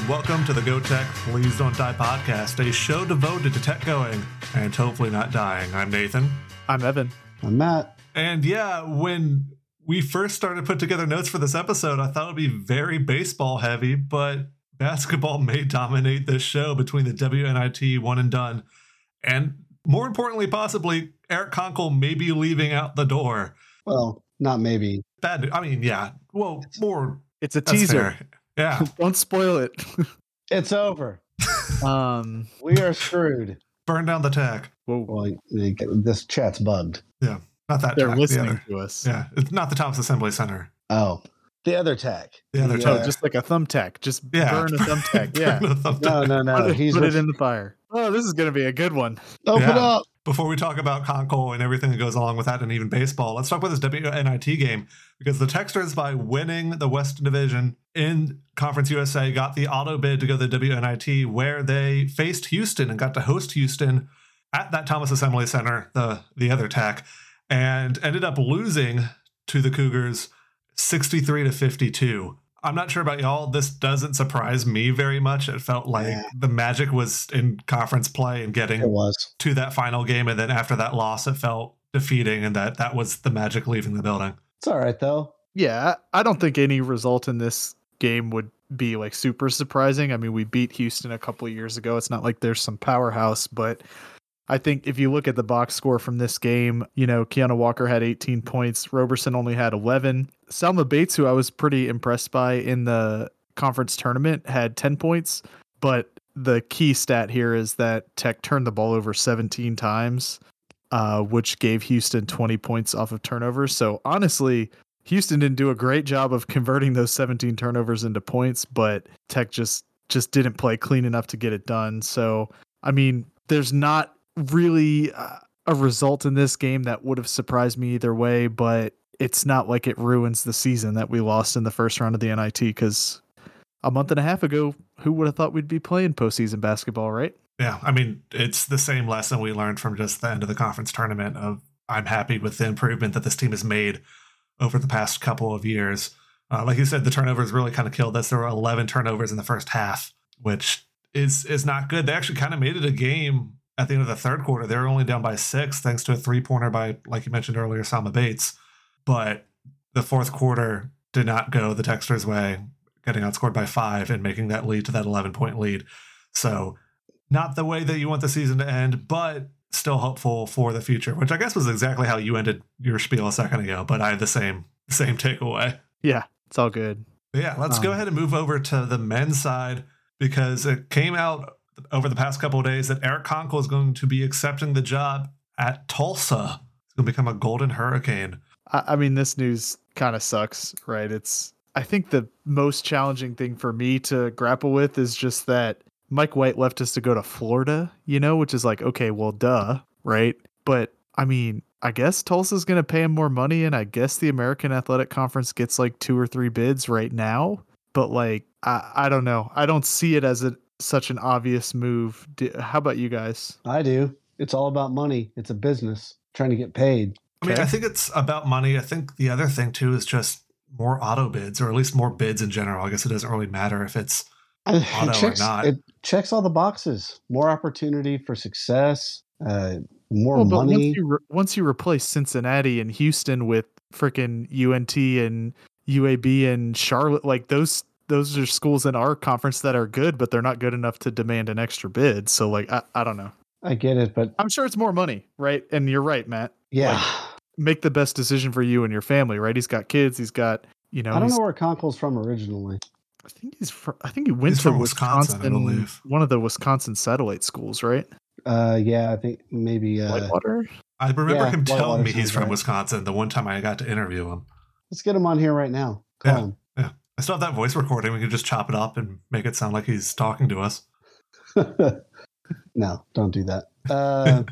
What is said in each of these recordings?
and welcome to the Go Tech Please Don't Die podcast, a show devoted to tech going and hopefully not dying. I'm Nathan. I'm Evan. I'm Matt. And yeah, when we first started put together notes for this episode, I thought it would be very baseball heavy, but basketball may dominate this show between the WNIT one and done. And more importantly, possibly, Eric Konkol may be leaving out the door. Well, not maybe. Bad. I mean, yeah. Well, more. It's a teaser. fair. Yeah. Don't spoil it. It's over. um. We are screwed. Burn down the tech. Well, this chat's bugged. Yeah, not that They're tech, listening other. to us. Yeah. It's not the Thomas Assembly Center. Oh, the other tack. The other Oh, tech. just like a thumbtack. Just Yeah. burn a thumbtack. Yeah. Burn thumbtack. No, no, no. put it, He's put it in the fire. Oh, this is gonna be a good one. Open Yeah. up. before we talk about Konkol and everything that goes along with that and even baseball, let's talk about this WNIT game because the Techsters, by winning the Western Division in Conference USA, got the auto bid to go to the WNIT where they faced Houston and got to host Houston at that Thomas Assembly Center, the, the other tack, and ended up losing to the Cougars 63 to 52. I'm not sure about y'all. This doesn't surprise me very much. It felt like Yeah. the magic was in conference play and getting It was. to that final game and then after that loss it felt defeating and that that was the magic leaving the building It's all right though. Yeah, I I don't think any result in this game would be like super surprising. I mean, we beat Houston a couple of years ago. It's not like there's some powerhouse, but I think if you look at the box score from this game, you know, Keiunna Walker had 18 points, Roberson only had 11. Salma Bates, who I was pretty impressed by in the conference tournament, had 10 points. But the key stat here is that Tech turned the ball over 17 times, uh, which gave Houston 20 points off of turnovers. So honestly, Houston didn't do a great job of converting those 17 turnovers into points, but Tech just just didn't play clean enough to get it done. So, I mean, there's not really uh, a result in this game that would have surprised me either way, but it's not like it ruins the season that we lost in the first round of the NIT because a month and a half ago, who would have thought we'd be playing postseason basketball, right? yeah i mean it's the same lesson we learned from just the end of the conference tournament of i'm happy with the improvement that this team has made over the past couple of years. Uh, like you said the turnovers really kind of killed us. There were 11 turnovers in the first half which is is not good. They actually kind of made it a game at the end of the third quarter they were only down by six thanks to a three pointer by like you mentioned earlier Salma Bates but the fourth quarter did not go the Techsters' way, getting outscored by five and making that lead to that 11 point lead. So, not the way that you want the season to end, but still hopeful for the future, which I guess was exactly how you ended your spiel a second ago. But I had the same same takeaway. Yeah, it's all good. But yeah, let's go Um, ahead and move over to the men's side because it came out over the past couple of days that Eric Konkol is going to be accepting the job at Tulsa. It's going to become a Golden Hurricane. I, I mean, this news kind of sucks, right? It's I think the most challenging thing for me to grapple with is just that Mike White left us to go to Florida, you know, which is like, okay, well, duh, right? But I mean, I guess Tulsa's going to pay him more money, and I guess the American Athletic Conference gets like two or three bids right now. But like, I, I don't know. I don't see it as a such an obvious move. Do, how about you guys? I do. It's all about money. It's a business trying to get paid. I mean, Okay. I think it's about money. I think the other thing too is just more auto bids, or at least more bids in general. I guess it doesn't really matter if it's It Auto or checks, not. it checks all the boxes. More opportunity for success. Uh, more Well, money. once you re- once you replace Cincinnati and Houston with freaking UNT and UAB and Charlotte, like those those are schools in our conference that are good, but they're not good enough to demand an extra bid. So like I, I don't know. I get it, but I'm sure it's more money, right? And you're right, Matt. yeah, Make the best decision for you and your family, right? He's got kids. He's got you know. I don't know where Konkol's from originally. I think he's from. I think he went He's to from Wisconsin, Wisconsin, I believe. one of the Wisconsin satellite schools, right? Uh, yeah, I think maybe. Uh, Whitewater. I remember Yeah, him telling me he's from right. Wisconsin the one time I got to interview him. let's get him on here right now. Call I still have that voice recording. We could just chop it up and make it sound like he's talking to us. no, don't do that. Uh,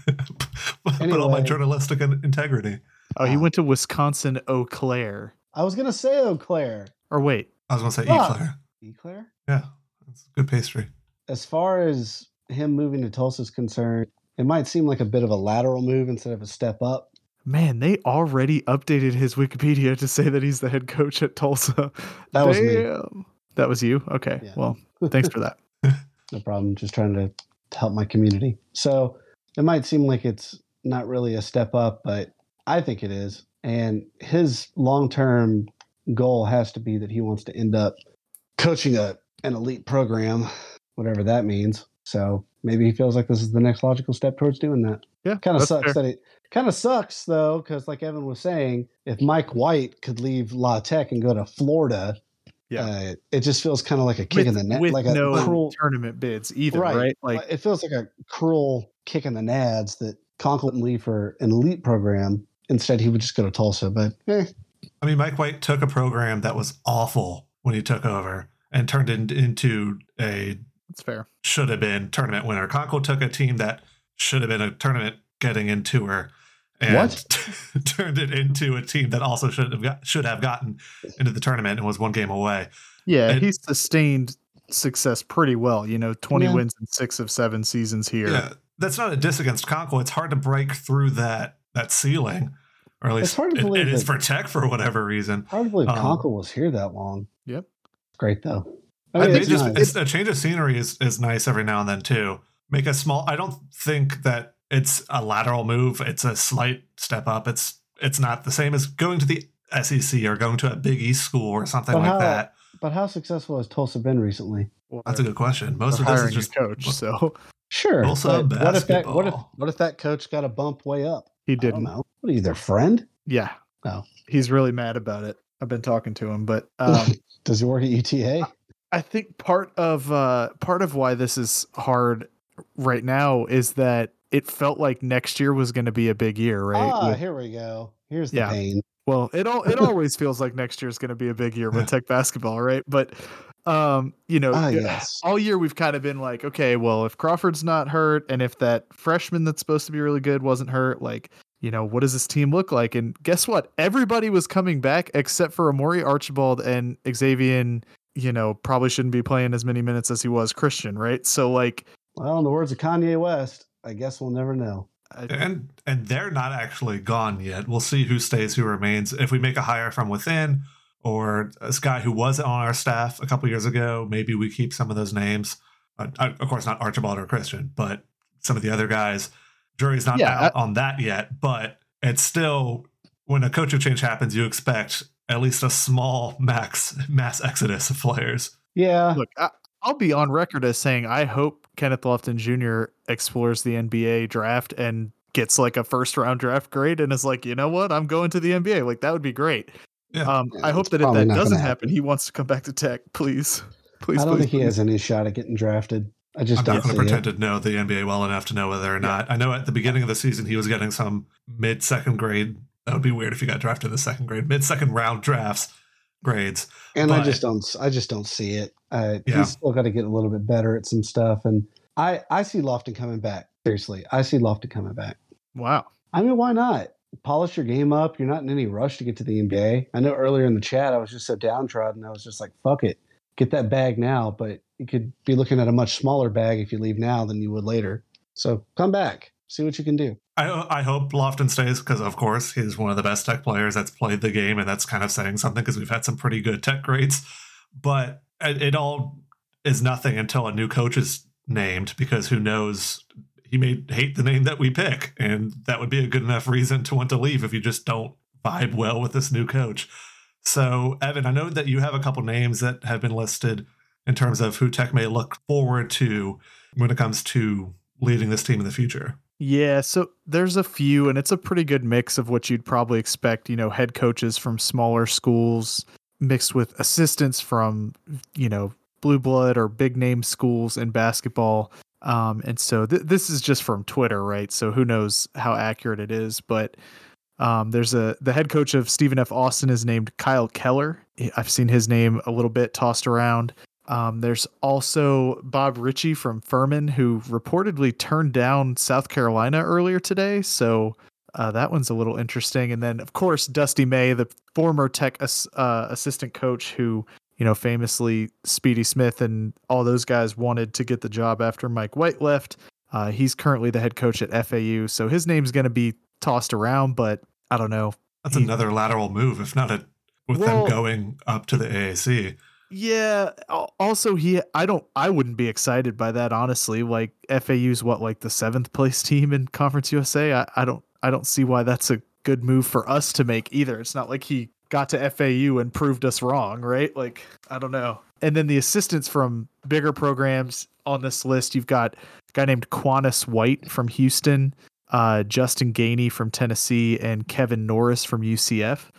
Put all my journalistic integrity. Oh, he Wow. went to Wisconsin Eau Claire. I was gonna say Eau Claire. Or wait, I was going to say Ah. Eclair. Eclair? Yeah, it's good pastry. As far as him moving to Tulsa is concerned, it might seem like a bit of a lateral move instead of a step up. Man, they already updated his Wikipedia to say that he's the head coach at Tulsa. That was me. That was you. Okay. Yeah. Well, thanks for that. No problem. Just trying to help my community. So it might seem like it's not really a step up, but I think it is. And his long term goal has to be that he wants to end up coaching a an elite program, whatever that means. So maybe he feels like this is the next logical step towards doing that. Yeah. Kind of sucks fair. that it kind of sucks though, because like Evan was saying, if Mike White could leave La Tech and go to Florida, Yeah. uh, it just feels kind of like a kick in the neck, like a no cruel tournament bids either, right? Like, it feels like a cruel kick in the nads that Conklin wouldn't leave for an elite program. Instead, he would just go to Tulsa. But eh, I mean, Mike White took a program that was awful when he took over and turned it into a that's fair. should have been tournament winner. Konkol took a team that should have been a tournament getting into her and What? turned it into a team that also should have got, should have gotten into the tournament and was one game away. Yeah, And- he sustained success pretty well. You know, 20 Yeah. wins in six of seven seasons here. Yeah, that's not a diss against Konkol. It's hard to break through that that ceiling, or at least It's hard to it- believe it is for Tech for whatever reason. hard to believe Um, Conklin was here that long. Yep. Great though. I I mean, think it's just nice. it's, a change of scenery is is nice every now and then too. Make a small. I don't think that it's a lateral move. It's a slight step up. It's it's not the same as going to the SEC or going to a Big East school or something But like how- that. but how successful has Tulsa been recently? Well, That's a good question. Most of this hiring is just a coach, so Sure. Tulsa but what if that what if basketball. what if that coach got a bump way up? he didn't. know. What are you, their friend? Yeah. Oh. He's really mad about it. I've been talking to him, but um, Does he work at UTA? I think part of uh, part of why this is hard right now is that it felt like next year was going to be a big year, right? Ah, With- here we go. Here's the Yeah. pain. well, it all it always feels like next year is going to be a big year with Tech basketball, right? But um, you know, Ah, yes. all year we've kind of been like, okay, well, if Crawford's not hurt and if that freshman that's supposed to be really good wasn't hurt, like, you know, what does this team look like? And guess what? Everybody was coming back except for Amorie Archibald and Xavier, you know, probably shouldn't be playing as many minutes as he was Christian, right? So like Well, in the words of Kanye West, I guess we'll never know. And and they're not actually gone yet. We'll see who stays, who remains. If we make a hire from within, or this guy who was on our staff a couple years ago, maybe we keep some of those names. Uh, of course, not Archibald or Christian, but some of the other guys. Jury's not Yeah, out on that yet, but it's still when a coaching change happens, you expect at least a small max mass exodus of players. Yeah. look, I, I'll be on record as saying I hope Kenneth Lofton Jr. explores the NBA draft and gets like a first round draft grade and is like, you know what, I'm going to the NBA. Like that would be great. Yeah. Um, Yeah, I hope that if that doesn't happen, happen. he wants to come back to Tech. Please, please, I don't please, think he has any shot at getting drafted. I just I'm don't not going to pretend it. to know the NBA well enough to know whether or not. I know at the beginning of the season he was getting some mid second grade. That would be weird if he got drafted in the second grade, mid second round drafts grades. And I just don't. I just don't see it. Uh, Yeah. He's still got to get a little bit better at some stuff, and I I see Lofton coming back. Seriously, I see Lofton coming back. Wow. I mean, why not? Polish your game up. You're not in any rush to get to the NBA. I know earlier in the chat I was just so downtrodden. I was just like, fuck it. Get that bag now. But you could be looking at a much smaller bag if you leave now than you would later. So come back. See what you can do. I, I hope Lofton stays because, of course, he's one of the best tech players that's played the game, and that's kind of saying something because we've had some pretty good tech grades. But it, all is nothing until a new coach is named because who knows? He may hate the name that we pick, and that would be a good enough reason to want to leave if you just don't vibe well with this new coach. So, Evan, I know that you have a couple names that have been listed in terms of who Tech may look forward to when it comes to leading this team in the future. Yeah, so there's a few, and it's a pretty good mix of what you'd probably expect. You know, head coaches from smaller schools mixed with assistance from, you know, blue blood or big name schools in basketball. Um, and so th- this is just from Twitter, right? So who knows how accurate it is, but um, there's a the head coach of Stephen F. Austin is named Kyle Keller. I've seen his name a little bit tossed around. Um, there's also Bob Richey from Furman, who reportedly turned down South Carolina earlier today. So uh, that one's a little interesting. And then, of course, Dusty May, the former Tech uh, assistant coach, who you know famously Speedy Smith and all those guys wanted to get the job after Mike White left. Uh, he's currently the head coach at FAU, so his name's going to be tossed around. But I don't know. That's He- another lateral move, if not a with Well- them going up to the AAC. Yeah. Also, he. I don't. I wouldn't be excited by that, honestly. Like FAU's what, like the seventh place team in Conference USA. I, I don't. I don't see why that's a good move for us to make either. It's not like he got to FAU and proved us wrong, right? Like I don't know. And then the assistants from bigger programs on this list, you've got a guy named Quannas White from Houston, uh, Justin Gainey from Tennessee, and Kevin Norris from UCF.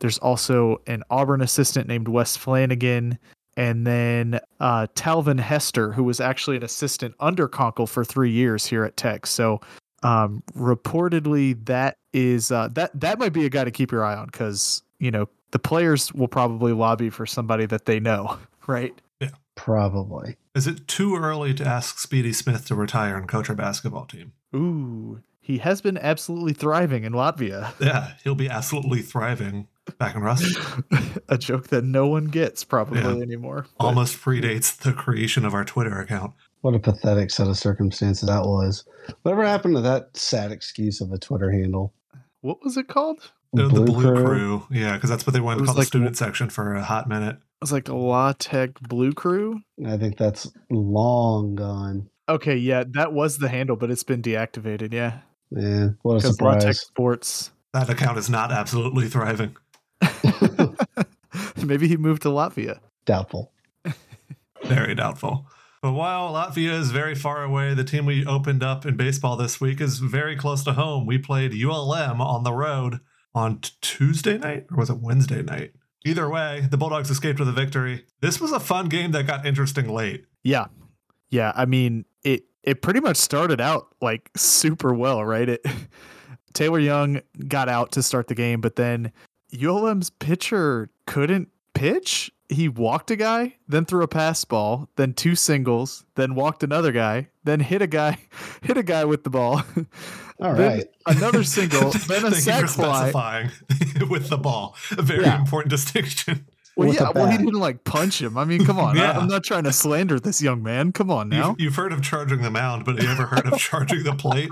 There's also an Auburn assistant named Wes Flanagan, and then uh, Talvin Hester, who was actually an assistant under Konkol for three years here at Tech. So um, reportedly, that is uh, that that might be a guy to keep your eye on because you know the players will probably lobby for somebody that they know, right? Yeah, probably. Is it too early to ask Speedy Smith to retire and coach our basketball team? Ooh, he has been absolutely thriving in Latvia. Yeah, he'll be absolutely thriving back in Russia. a joke that no one gets probably yeah. anymore. But. Almost predates the creation of our Twitter account. What a pathetic set of circumstances that was. Whatever happened to that sad excuse of a Twitter handle? What was it called? The Blue, the Blue Crew. Crew. Yeah, because that's what they wanted to call like, the student section for a hot minute. It was like La Tech Blue Crew. I think that's long gone. Okay, yeah, that was the handle, but it's been deactivated. Yeah. Yeah, what a surprise. La Tech Sports. That account is not absolutely thriving. Maybe he moved to Latvia. Doubtful. Very doubtful. But while Latvia is very far away, the team we opened up in baseball this week is very close to home. We played ULM on the road on Tuesday night, or was it Wednesday night? Either way, the Bulldogs escaped with a victory. This was a fun game that got interesting late. Yeah. Yeah. I mean, it it pretty much started out like super well, right? It Taylor Young got out to start the game, but then ULM's pitcher couldn't pitch. He walked a guy, then threw a pass ball, then two singles, then walked another guy, then hit a guy, hit a guy with the ball. All right. Another single, then a Thank sac you for fly. specifying with the ball. A very Yeah. important distinction. Well, With yeah, well, he didn't like punch him. I mean, come on. Yeah. I, am not trying to slander this young man. Come on now. You've, you've heard of charging the mound, but have you ever heard of charging the plate?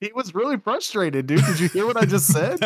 He was really frustrated, dude. Did you hear what I just said?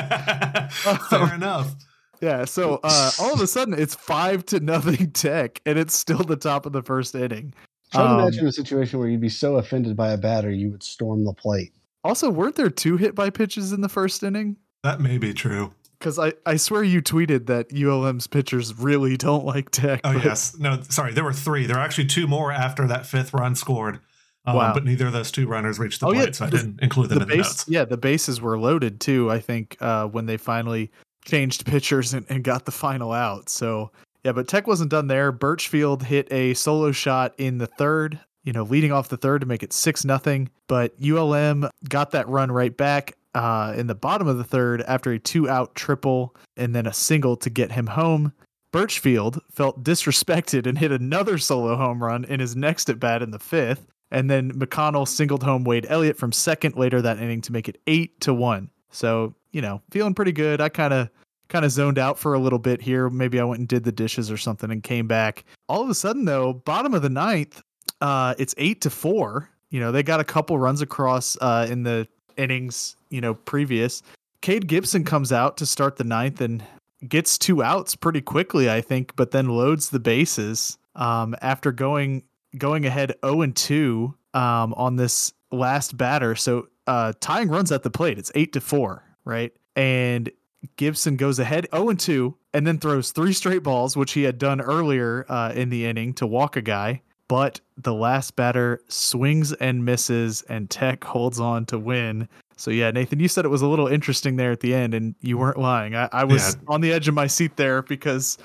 Fair enough. Yeah. So uh, all of a sudden, it's five to nothing Tech, and it's still the top of the first inning. Try to Um, imagine a situation where you'd be so offended by a batter you would storm the plate. Also, weren't there two hit by pitches in the first inning? That may be true. Because I, I swear you tweeted that ULM's pitchers really don't like Tech. Oh, but- yes. No, sorry. There were three. There were actually two more after that fifth run scored. Um, Wow. But neither of those two runners reached the Oh, yeah, plate, so I the- didn't include them The in the notes. yeah, the bases were loaded too. I think uh, when they finally changed pitchers and, and got the final out. So yeah, but Tech wasn't done there. Birchfield hit a solo shot in the third, you know, leading off the third to make it six nothing. But ULM got that run right back uh, in the bottom of the third after a two out triple and then a single to get him home. Birchfield felt disrespected and hit another solo home run in his next at bat in the fifth. And then McConnell singled home Wade Elliott from second later that inning to make it eight to one. So, you know, feeling pretty good. I kind of kind of zoned out for a little bit here. Maybe I went and did the dishes or something and came back. All of a sudden though, bottom of the ninth, uh, it's eight to four. You know, they got a couple runs across uh, in the innings, you know, previous. Cade Gibson comes out to start the ninth and gets two outs pretty quickly, I think, but then loads the bases um, after going going ahead 0 and 2 um, on this last batter. So uh, tying runs at the plate. It's eight to four, right? And Gibson goes ahead 0 and 2 and then throws three straight balls, which he had done earlier uh, in the inning to walk a guy. But the last batter swings and misses, and Tech holds on to win. So yeah, Nathan, you said it was a little interesting there at the end, and you weren't lying. I, I was Yeah. on the edge of my seat there because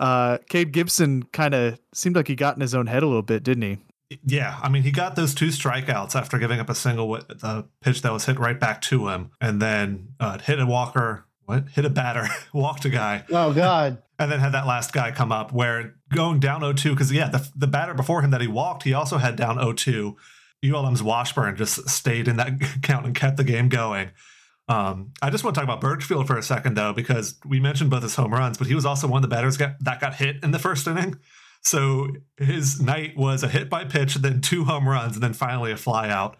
uh, Cade Gibson kind of seemed like he got in his own head a little bit, didn't he? Yeah, I mean, he got those two strikeouts after giving up a single with the pitch that was hit right back to him, and then uh, hit a walker, what? Hit a batter, walked a guy, Oh God. and then had that last guy come up where going down 0-2 because yeah, the the batter before him that he walked, he also had down 0-2. ULM's Washburn just stayed in that count and kept the game going. Um, I just want to talk about Birchfield for a second though, because we mentioned both his home runs, but he was also one of the batters got, that got hit in the first inning. So his night was a hit by pitch, then two home runs, and then finally a fly out.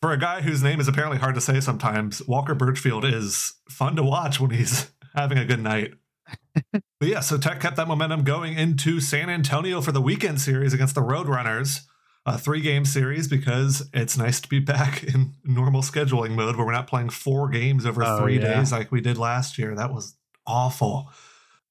For a guy whose name is apparently hard to say sometimes, Walker Birchfield is fun to watch when he's having a good night. but yeah, so Tech kept that momentum going into San Antonio for the weekend series against the Roadrunners. A three game series because it's nice to be back in normal scheduling mode where we're not playing four games over Oh, three yeah. days like we did last year. That was awful.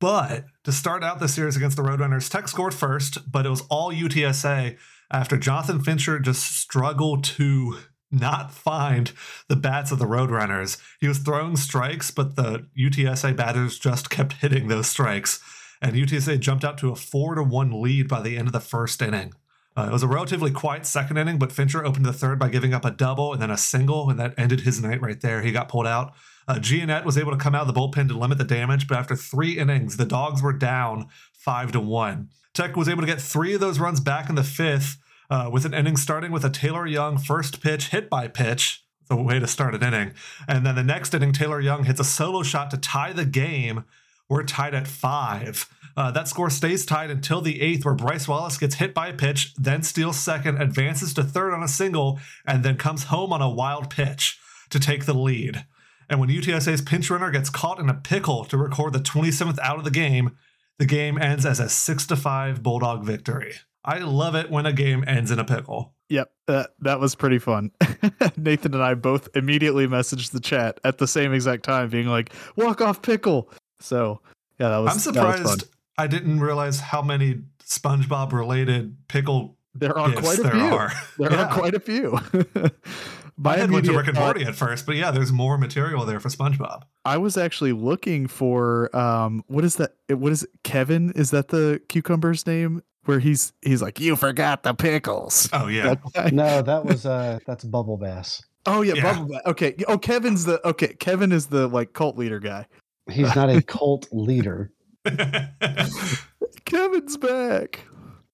But to start out the series against the Roadrunners, Tech scored first, but it was all UTSA after Jonathan Fincher just struggled to not find the bats of the Roadrunners. He was throwing strikes, but the UTSA batters just kept hitting those strikes. And UTSA jumped out to a four to one lead by the end of the first inning. Uh, it was a relatively quiet second inning, but Fincher opened the third by giving up a double and then a single, and that ended his night right there. He got pulled out. Uh, Giannette was able to come out of the bullpen to limit the damage, but after three innings, the Dogs were down five to one. Tech was able to get three of those runs back in the fifth, uh, with an inning starting with a Taylor Young first pitch hit by pitch. The way to start an inning. And then the next inning, Taylor Young hits a solo shot to tie the game. We're tied at five. Uh, that score stays tied until the eighth, where Bryce Wallace gets hit by a pitch, then steals second, advances to third on a single, and then comes home on a wild pitch to take the lead. And when UTSA's pinch runner gets caught in a pickle to record the 27th out of the game, the game ends as a 6 to 5 Bulldog victory. I love it when a game ends in a pickle. Yep, that that was pretty fun. Nathan and I both immediately messaged the chat at the same exact time, being like, "Walk off pickle." So yeah, that was. I'm that was surprised I didn't realize how many SpongeBob related pickle There are quite a there few. are. There Yeah. are quite a few. My head went to immediate Rick and thought- Morty at first, but yeah, there's more material there for SpongeBob. I was actually looking for um what is that what is it Kevin is that the cucumber's name where he's he's like you forgot the pickles. Oh yeah, That. No, that was uh that's Bubble Bass. Oh yeah, Yeah. Bubble Bath. Okay. Oh Kevin's the okay, Kevin is the like cult leader guy. He's not a cult leader. Kevin's back.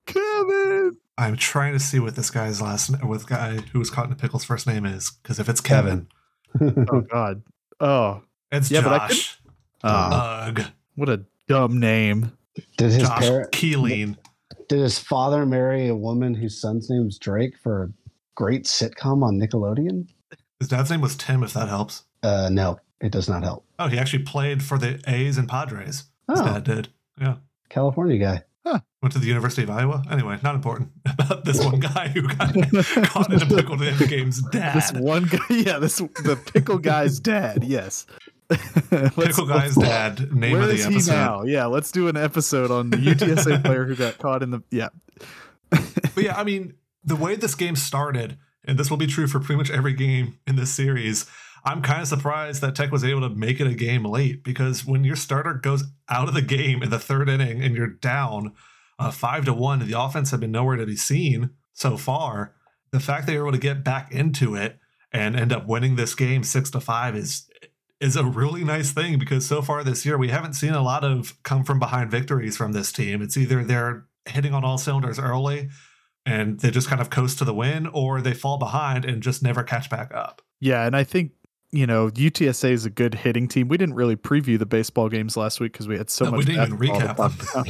Kevin. I'm trying to see what this guy's last with guy who was caught in the pickles first name is because if it's Kevin, Oh god. Oh. it's Yeah, but I Josh. Uh, Ugh, what a dumb name. Did his Josh parent Keeling. did his father marry a woman whose son's name was Drake for a great sitcom on Nickelodeon? His dad's name was Tim. If that helps. Uh no, it does not help. Oh, he actually played for the A's and Padres. His Oh, dad did. Yeah. California guy. Went to the University of Iowa. Anyway, not important about this one guy who got caught in a pickle in the game's dad. This one guy yeah, this the pickle guy's dad, yes. Pickle guy's dad. Name Where of the is episode. he now? Yeah, let's do an episode on the UTSA player who got caught in the yeah. But yeah, I mean, the way this game started, and this will be true for pretty much every game in this series, I'm kind of surprised that Tech was able to make it a game late because when your starter goes out of the game in the third inning and you're down uh, five to one, the offense had been nowhere to be seen so far. The fact that you're able to get back into it and end up winning this game six to five is is a really nice thing because so far this year we haven't seen a lot of come from behind victories from this team. It's either they're hitting on all cylinders early and they just kind of coast to the win, or they fall behind and just never catch back up. Yeah, and I think you know UTSA is a good hitting team. We didn't really preview the baseball games last week because we had so No, much. we didn't even recap talk them.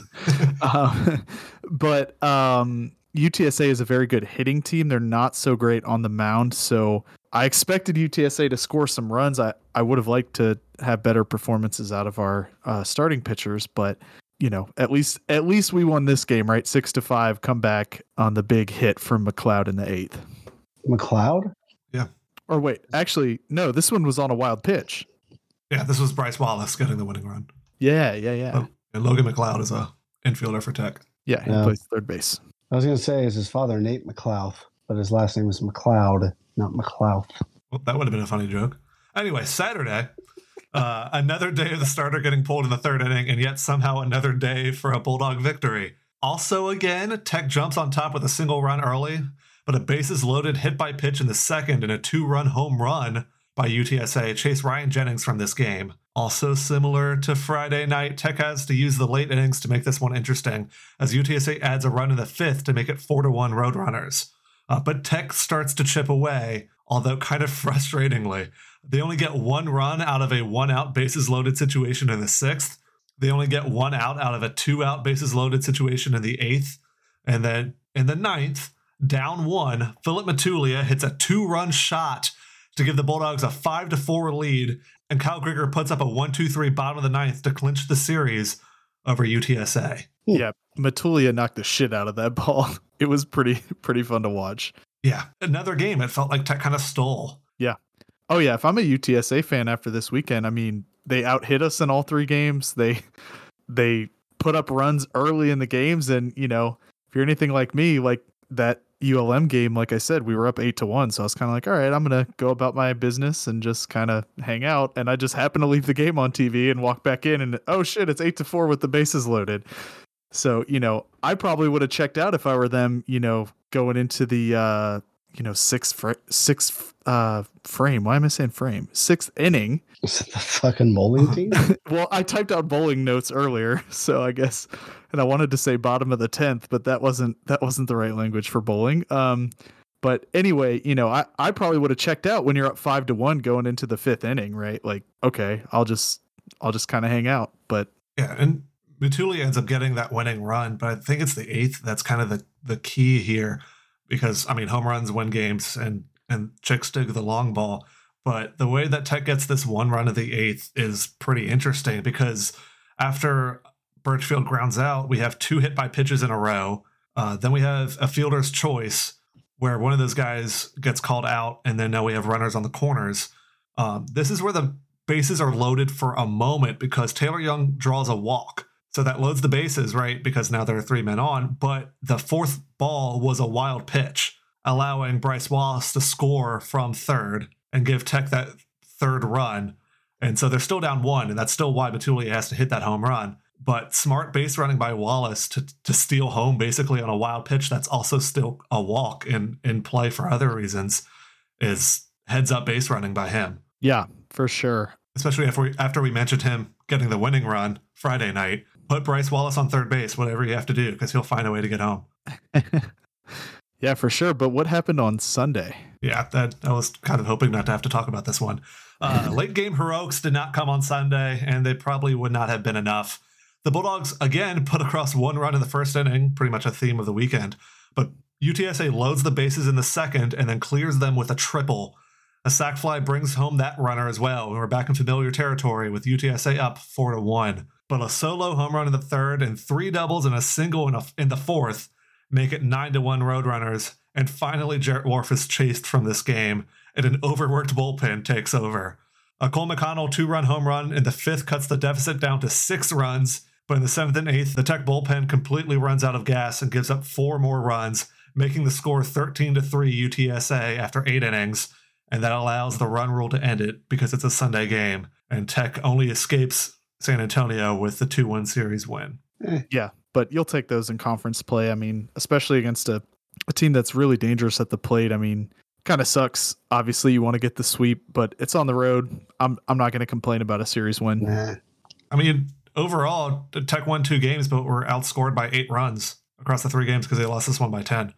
about. Um, but um, UTSA is a very good hitting team. They're not so great on the mound, so I expected UTSA to score some runs. I I would have liked to have better performances out of our uh, starting pitchers, but you know, at least at least we won this game, right? Six to five. Come back on the big hit from McLeod in the eighth. McLeod? Or wait, actually, no. This one was on a wild pitch. yeah, this was Bryce Wallace getting the winning run. Yeah, yeah, yeah. Oh. And Logan McLeod is a infielder for Tech. Yeah, he Yeah. plays third base. I was gonna say is his father Nate McLeod, but his last name is McLeod, not McLeod. Well, that would have been a funny joke. Anyway, Saturday, uh, another day of the starter getting pulled in the third inning, and yet somehow another day for a Bulldog victory. Also, again, Tech jumps on top with a single run early, but a bases loaded hit by pitch in the second and a two run home run by UTSA chase Ryan Jennings from this game. Also, similar to Friday night, Tech has to use the late innings to make this one interesting, as UTSA adds a run in the fifth to make it 4 to 1 Roadrunners. Uh, but Tech starts to chip away, although kind of frustratingly. They only get one run out of a one out bases loaded situation in the sixth. They only get one out out of a two out bases loaded situation in the eighth. And then in the ninth, down one, Philip Matulia hits a two run shot to give the Bulldogs a five to four lead and Kyle Crigger puts up a 1 2 3 bottom of the ninth to clinch the series over UTSA. Yeah, Matulia knocked the shit out of that ball. It was pretty pretty fun to watch. Yeah, another game. It felt like Tech kind of stole. Yeah. Oh yeah, if I'm a UTSA fan after this weekend, I mean, they out hit us in all three games. They they put up runs early in the games and, you know, if you're anything like me, like that ULM game, like I said, we were up 8 to 1, so I was kind of like, "All right, I'm going to go about my business and just kind of hang out." And I just happened to leave the game on TV and walk back in and oh shit, it's 8 to 4 with the bases loaded. So, you know, I probably would have checked out if I were them, you know, going into the uh you know, sixth fr- sixth uh frame. Why am I saying frame? Sixth inning. Is it the fucking bowling team? well, I typed out bowling notes earlier, so I guess, and I wanted to say bottom of the tenth, but that wasn't that wasn't the right language for bowling. Um, but anyway, you know, I I probably would have checked out when you're up five to one going into the fifth inning, right? Like, okay, I'll just I'll just kind of hang out. But Yeah, and Matulia ends up getting that winning run, but I think it's the eighth that's kind of the, the key here because I mean home runs win games and and chicks dig the long ball. But the way that Tech gets this one run of the eighth is pretty interesting because after Birchfield grounds out, we have two hit by pitches in a row. Uh, then we have a fielder's choice where one of those guys gets called out, and then now we have runners on the corners. Um, this is where the bases are loaded for a moment because Taylor Young draws a walk. So that loads the bases, right? Because now there are three men on. But the fourth ball was a wild pitch, allowing Bryce Wallace to score from third and give Tech that third run. And so they're still down one, and that's still why Matulia has to hit that home run. But smart base running by Wallace to, to steal home basically on a wild pitch that's also still a walk in, in play for other reasons is heads up base running by him. yeah, for sure. Especially after we, after we mentioned him getting the winning run Friday night. Put Bryce Wallace on third base, whatever you have to do, because he'll find a way to get home. yeah, for sure. But what happened on Sunday? Yeah, that I was kind of hoping not to have to talk about this one. Uh, late game heroics did not come on Sunday, and they probably would not have been enough. The Bulldogs again put across one run in the first inning, pretty much a theme of the weekend. But UTSA loads the bases in the second and then clears them with a triple. A sac fly brings home that runner as well, and we're back in familiar territory with UTSA up four to one. But a solo home run in the third and three doubles and a single in, a, in the fourth make it nine to one Roadrunners. And finally, Jarrett Whorff is chased from this game, and an overworked bullpen takes over. A Cole McConnell two run home run in the fifth cuts the deficit down to six runs, but in the seventh and eighth, the Tech bullpen completely runs out of gas and gives up four more runs, making the score 13 to 3 UTSA after eight innings. And that allows the run rule to end it because it's a Sunday game, and Tech only escapes San Antonio with the 2 1 series win. Eh. Yeah, but you'll take those in conference play. I mean, especially against a, a team that's really dangerous at the plate. I mean, kind of sucks. Obviously, you want to get the sweep, but it's on the road. I'm I'm not going to complain about a series win. Nah. I mean, overall, the Tech won two games, but were outscored by eight runs across the three games because they lost this one by 10.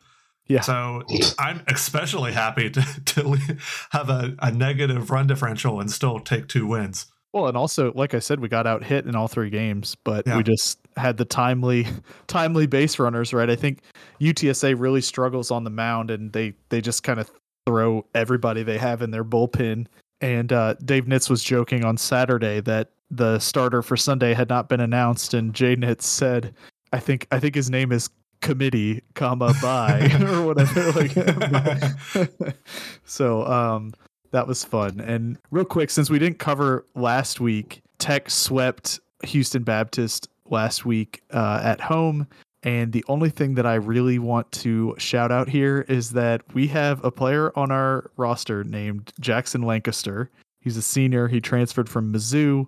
Yeah. So I'm especially happy to, to have a, a negative run differential and still take two wins. Well, and also, like I said, we got out hit in all three games, but Yeah. we just had the timely, timely base runners, right? I think UTSA really struggles on the mound, and they they just kind of throw everybody they have in their bullpen. And uh, Dave Nitz was joking on Saturday that the starter for Sunday had not been announced, and Nitz said, "I think I think his name is committee, comma by or whatever." Like, so um, that was fun. And real quick, since we didn't cover last week, Tech swept Houston Baptist last week uh, at home. And the only thing that I really want to shout out here is that we have a player on our roster named Jackson Lancaster. He's a senior. He transferred from Mizzou,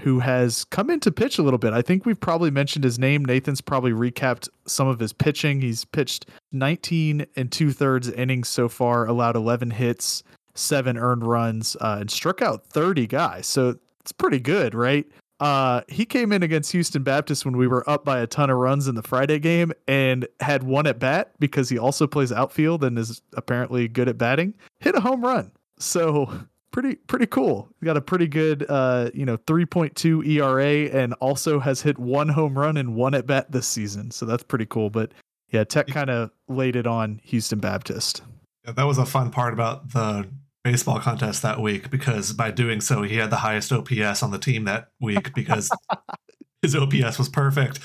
who has come in to pitch a little bit. I think we've probably mentioned his name. Nathan's probably recapped some of his pitching. He's pitched 19 and two thirds innings so far, allowed 11 hits, seven earned runs, uh, and struck out 30 guys. So it's pretty good, right? Uh, he came in against Houston Baptist when we were up by a ton of runs in the Friday game and had one at bat because he also plays outfield and is apparently good at batting. Hit a home run. So pretty pretty cool. He got a pretty good uh, you know, 3.2 ERA and also has hit one home run and one at bat this season. So that's pretty cool. But yeah, Tech kind of laid it on Houston Baptist. Yeah, that was a fun part about the baseball contest that week because by doing so, he had the highest OPS on the team that week because his OPS was perfect.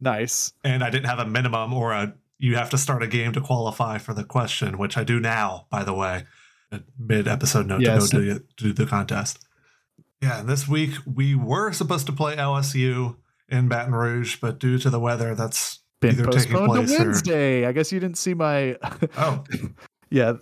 Nice. And I didn't have a minimum or a you have to start a game to qualify for the question, which I do now, by the way, mid episode note to go do, do the contest. Yeah, and this week we were supposed to play LSU in Baton Rouge, but due to the weather, that's Been Either taking postponed place to or- Wednesday. I guess you didn't see my. oh yeah,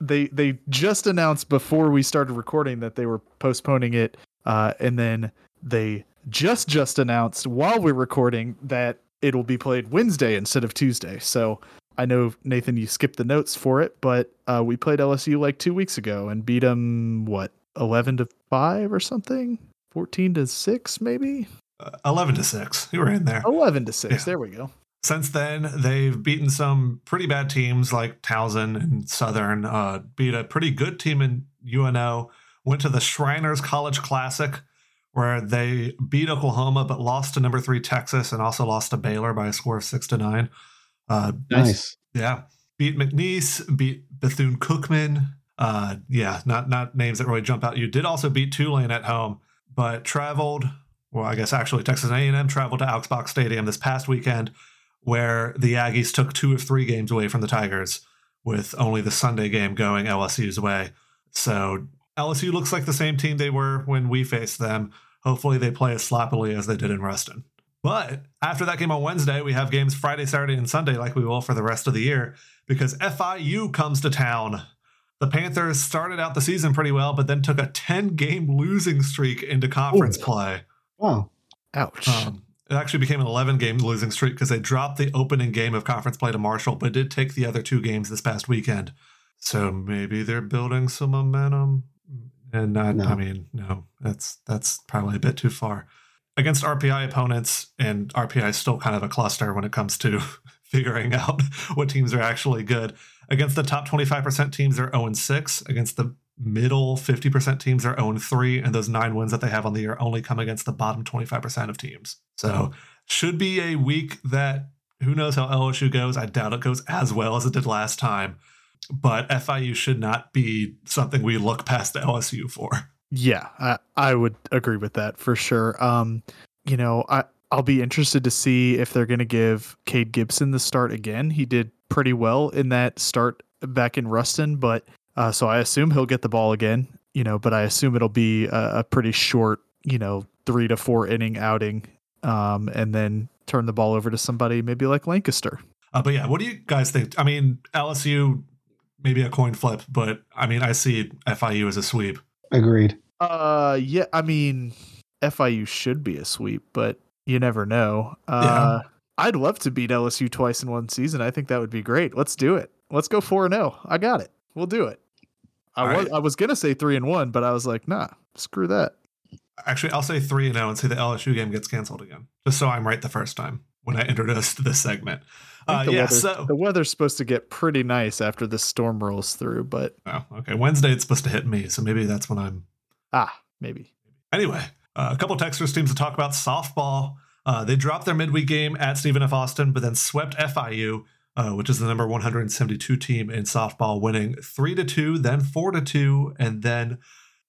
they they just announced before we started recording that they were postponing it, uh, and then they just just announced while we're recording that it'll be played Wednesday instead of Tuesday. So I know Nathan, you skipped the notes for it, but uh, we played LSU like two weeks ago and beat them what eleven to five or something, fourteen to six maybe, uh, 11 to 6. You were in there. eleven to six. Yeah. There we go. Since then, they've beaten some pretty bad teams like Towson and Southern, uh, beat a pretty good team in UNO, went to the Shriners College Classic, where they beat Oklahoma but lost to number three Texas and also lost to Baylor by a score of six to nine. Uh, Nice. yeah, beat McNeese, beat Bethune Cookman. Uh, yeah, not not names that really jump out. You did also beat Tulane at home, but traveled. Well, I guess actually Texas A&M traveled to Alex Box Stadium this past weekend, where the Aggies took two of three games away from the Tigers, with only the Sunday game going LSU's way. So LSU looks like the same team they were when we faced them. Hopefully, they play as sloppily as they did in Ruston. But after that game on Wednesday, we have games Friday, Saturday, and Sunday, like we will for the rest of the year, because FIU comes to town. The Panthers started out the season pretty well, but then took a 10 game losing streak into conference Ooh. play. Wow. Ouch. Um, it actually became an 11 game losing streak because they dropped the opening game of conference play to Marshall, but did take the other two games this past weekend. So maybe they're building some momentum. And not, No. I mean, no, that's that's probably a bit too far. Against RPI opponents, and RPI is still kind of a cluster when it comes to figuring out what teams are actually good. Against the top 25% teams, they're 0 6. Against the middle 50% teams they're 0 3, and those nine wins that they have on the year only come against the bottom 25% of teams. So, should be a week that who knows how LSU goes. I doubt it goes as well as it did last time, but FIU should not be something we look past LSU for. Yeah, I, I would agree with that for sure. Um, you know, I I'll be interested to see if they're going to give Cade Gibson the start again. He did pretty well in that start back in Ruston, but uh, so I assume he'll get the ball again. You know, but I assume it'll be a, a pretty short, you know, three to four inning outing, um, and then turn the ball over to somebody maybe like Lancaster. Uh, but yeah, what do you guys think? I mean, LSU, maybe a coin flip, but I mean, I see FIU as a sweep. Agreed. Uh, yeah, I mean, FIU should be a sweep, but you never know. Uh, I'd love to beat LSU twice in one season. I think that would be great. Let's do it. Let's go four and zero. I got it. We'll do it. I All was right. I was gonna say three and one, but I was like, nah, screw that. Actually, I'll say 3 and 0 and say the LSU game gets canceled again, just so I'm right the first time when I introduced this segment. Uh, the yeah, weather- so. the weather's supposed to get pretty nice after this storm rolls through, but Oh, okay. Wednesday it's supposed to hit me, so maybe that's when I'm ah, maybe. Anyway, uh, a couple Texas teams to talk about softball. Uh, they dropped their midweek game at Stephen F. Austin, but then swept FIU, uh, which is the number 172 team in softball, winning three to two, then four to two, and then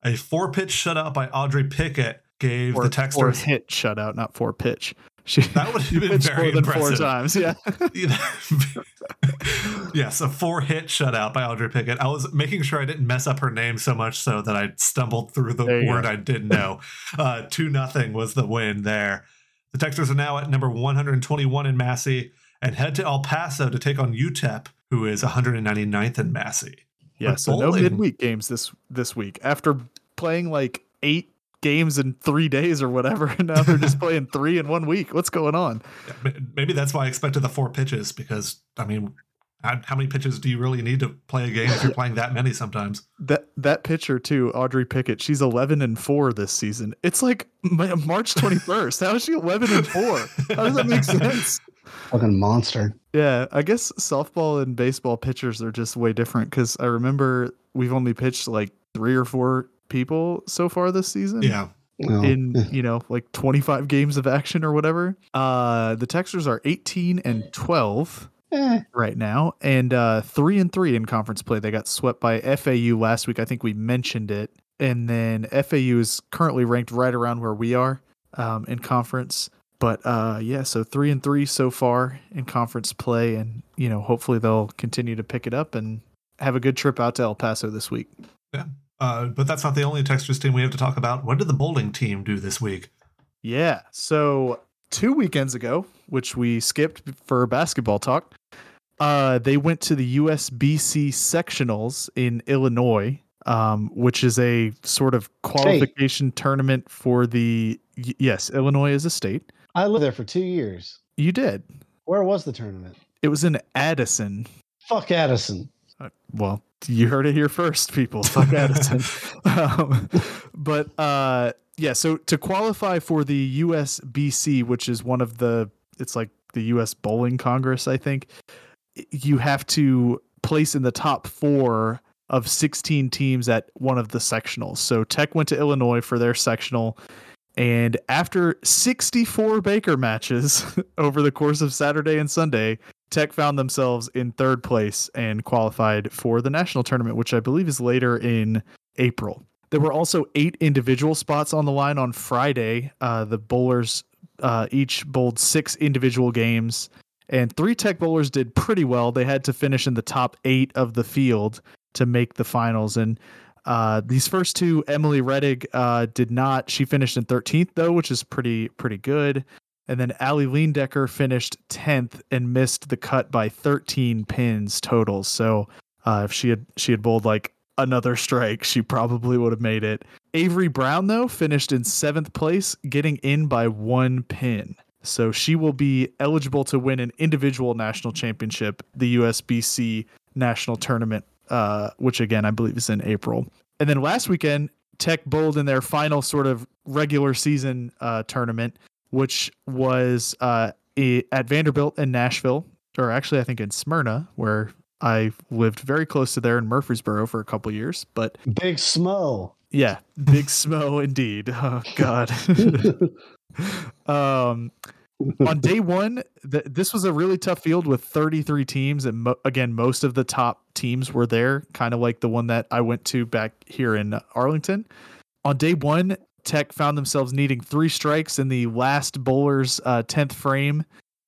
a four pitch shutout by Audrey Pickett gave Four, the four Texans. hit shutout, not four pitch. She That would have been very more than impressive. four times. Yeah. yes, a four hit shutout by Audrey Pickett. I was making sure I didn't mess up her name so much so that I stumbled through the There word. I didn't know. uh, two nothing was the win there. The Texans are now at number 121 in Massey and head to El Paso to take on UTEP, who is 199th in Massey. Yeah, But so no bowling- midweek games this this week. After playing like eight games in three days or whatever, and now they're just playing three in one week. What's going on? Yeah, Maybe that's why I expected the four pitches because, I mean, how, how many pitches do you really need to play a game if you're playing that many sometimes? That that pitcher too, Audrey Pickett. She's eleven and four this season. It's like March twenty first. How is she eleven and four? How does that make sense? Fucking monster. Yeah, I guess softball and baseball pitchers are just way different because I remember we've only pitched like three or four people so far this season. Yeah. Well, in you know like 25 games of action or whatever uh the Techsters are 18 and 12 Eh, right now, and uh, three and three in conference play. They got swept by FAU last week. I think we mentioned it, and then FAU is currently ranked right around where we are um, in conference. But uh, yeah, so three and three so far in conference play, and you know hopefully they'll continue to pick it up and have a good trip out to El Paso this week. Uh, but that's not the only Texas team we have to talk about. What did the bowling team do this week? Yeah. So two weekends ago, which we skipped for basketball talk, uh, they went to the USBC sectionals in Illinois, um, which is a sort of qualification tournament for the. y- Yes, Illinois is a state. I lived there for two years. You did. Where was the tournament? It was in Addison. Fuck Addison. Uh, well, you heard it here first, people. Fuck Addison. um, but uh, yeah, so to qualify for the USBC, which is one of the, it's like the US Bowling Congress, I think, you have to place in the top four of 16 teams at one of the sectionals. So Tech went to Illinois for their sectional. And after 64 Baker matches over the course of Saturday and Sunday, Tech found themselves in third place and qualified for the national tournament, which I believe is later in April. There were also eight individual spots on the line on Friday. Uh, the bowlers uh, each bowled six individual games, and three Tech bowlers did pretty well. They had to finish in the top eight of the field to make the finals. And uh, these first two, Emily Reddig uh, did not. She finished in 13th though, which is pretty pretty good. And then Ali Leendecker finished 10th and missed the cut by 13 pins total. So uh, if she had she had bowled like another strike, she probably would have made it. Avery Brown though finished in seventh place, getting in by one pin. So she will be eligible to win an individual national championship, the USBC national tournament, uh, which again I believe is in April. And then last weekend, Tech bowled in their final sort of regular season uh, tournament, which was uh, at Vanderbilt in Nashville, or actually I think in Smyrna, where I lived very close to there in Murfreesboro for a couple years. But Big Smo. yeah, big smo indeed. Oh God. um, on day one, th- this was a really tough field with 33 teams, and mo- again, most of the top teams were there, kind of like the one that I went to back here in Arlington. On day one, Tech found themselves needing three strikes in the last bowler's uh, 10th frame,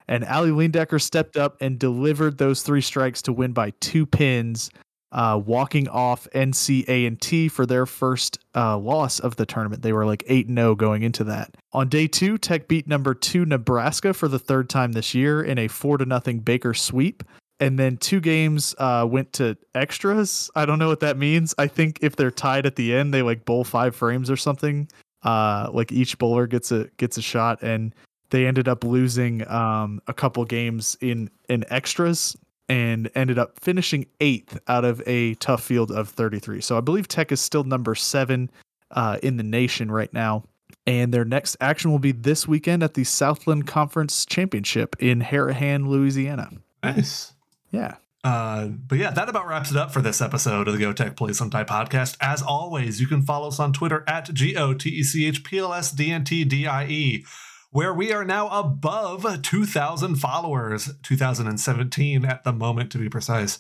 and Ali Leendecker stepped up and delivered those three strikes to win by two pins uh, walking off NCA and T for their first uh, loss of the tournament. They were like 8 0 going into that. On day two, Tech beat number two Nebraska for the third time this year in a four to nothing Baker sweep. And then two games uh, went to extras. I don't know what that means. I think if they're tied at the end, they like bowl five frames or something. Uh, like each bowler gets a gets a shot, and they ended up losing um, a couple games in in extras and ended up finishing eighth out of a tough field of 33. So I believe Tech is still number seven uh, in the nation right now. And their next action will be this weekend at the Southland Conference Championship in Harahan, Louisiana. Nice. Yeah. Uh, but yeah, that about wraps it up for this episode of the Go Tech Play Sometime podcast. As always, you can follow us on Twitter at G O T E C H P L S D N T D I E, where we are now above 2,000 followers, 2017 at the moment to be precise.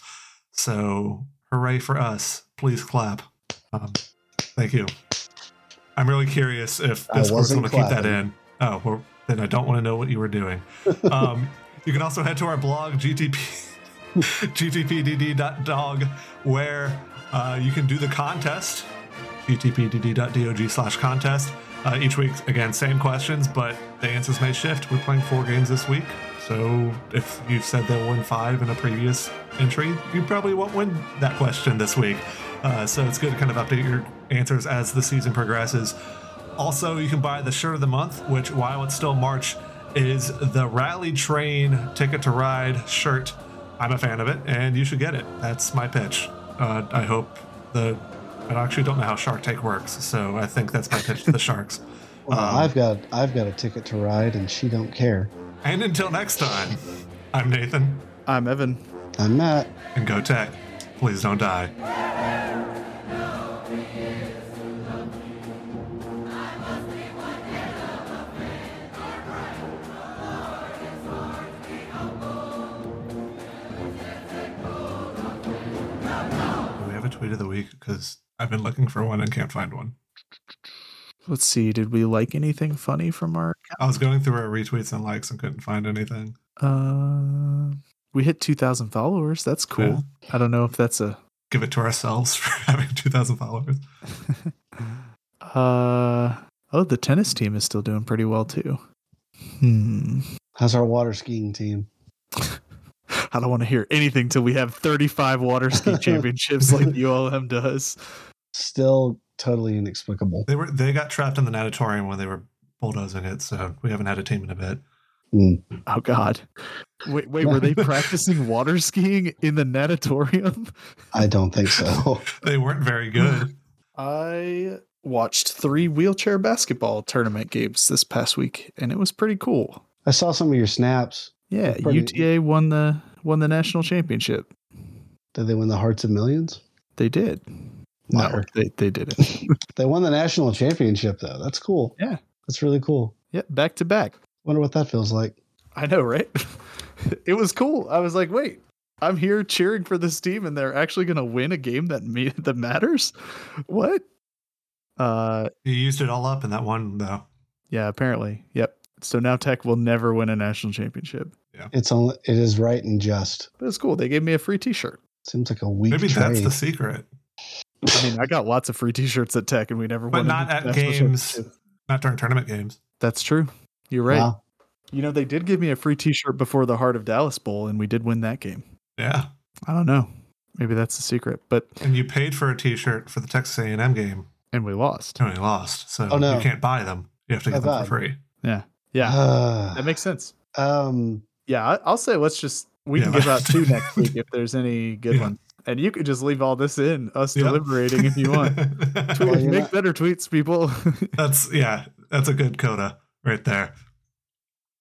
So, hooray for us. Please clap. Um, thank you. I'm really curious if this person will keep that in. Oh, well, then I don't want to know what you were doing. Um, you can also head to our blog, GTP. gtpdd.dog where uh, you can do the contest gtpdd.dog slash contest uh, each week again same questions but the answers may shift we're playing four games this week so if you've said they'll win five in a previous entry you probably won't win that question this week uh, so it's good to kind of update your answers as the season progresses also, you can buy the shirt of the month, which, while it's still March, is the Rally Train Ticket to Ride shirt. I'm a fan of it, and you should get it. That's my pitch. Uh, I hope the. I actually don't know how Shark Tank works, so I think that's my pitch to the Sharks. Well, um, I've got I've got a ticket to ride, and she don't care. And until next time, I'm Nathan. I'm Evan. I'm Matt. And go Tech. Please don't die. tweet of the week because I've been looking for one and can't find one. Let's see. Did we like anything funny from our? I was going through our retweets and likes and couldn't find anything. Uh, we hit two thousand followers. That's cool. Yeah. I don't know if that's a. Give it to ourselves for having 2,000 followers. uh oh, the tennis team is still doing pretty well too. Hmm. How's our water skiing team? I don't want to hear anything till we have 35 water ski championships like ULM does. Still totally inexplicable. They were they got trapped in the natatorium when they were bulldozing it, so we haven't had a team in a bit. Mm. Oh God! Wait, wait, were they practicing water skiing in the natatorium? I don't think so. They weren't very good. I watched three wheelchair basketball tournament games this past week, and it was pretty cool. I saw some of your snaps. Yeah, Pretty- UTA won the won the national championship. Did they win the hearts of millions? They did. No, Liar. they they didn't. They won the national championship though. That's cool. Yeah. That's really cool. yeah, back to back. Wonder what that feels like. I know, right? it was cool. I was like, wait, I'm here cheering for this team, and they're actually going to win a game that me- that matters. What? Uh, You used it all up in that one, though. yeah, apparently, yep. So now Tech will never win a national championship, Yeah. It's only it is right and just. but it's cool. They gave me a free T-shirt. Seems like a weak Maybe trade. that's the secret. I mean, I got lots of free T-shirts at Tech, and we never But won. a not at games. Not during tournament games. That's true. You're right. Wow. You know, they did give me a free T-shirt before the Heart of Dallas Bowl, and we did win that game. Yeah. I don't know. Maybe that's the secret, but And you paid for a T-shirt for the Texas A&M game, and we lost. and we lost. So Oh, no. you can't buy them. You have to get How them for free. Yeah, yeah, Uh, that makes sense. um. Yeah, I- I'll say let's just we can give out two next week if there's any good Yeah. ones, and you could just leave all this in us Yeah. deliberating if you want. Tweet, Well, make not- better tweets, people. that's yeah. That's a good coda right there.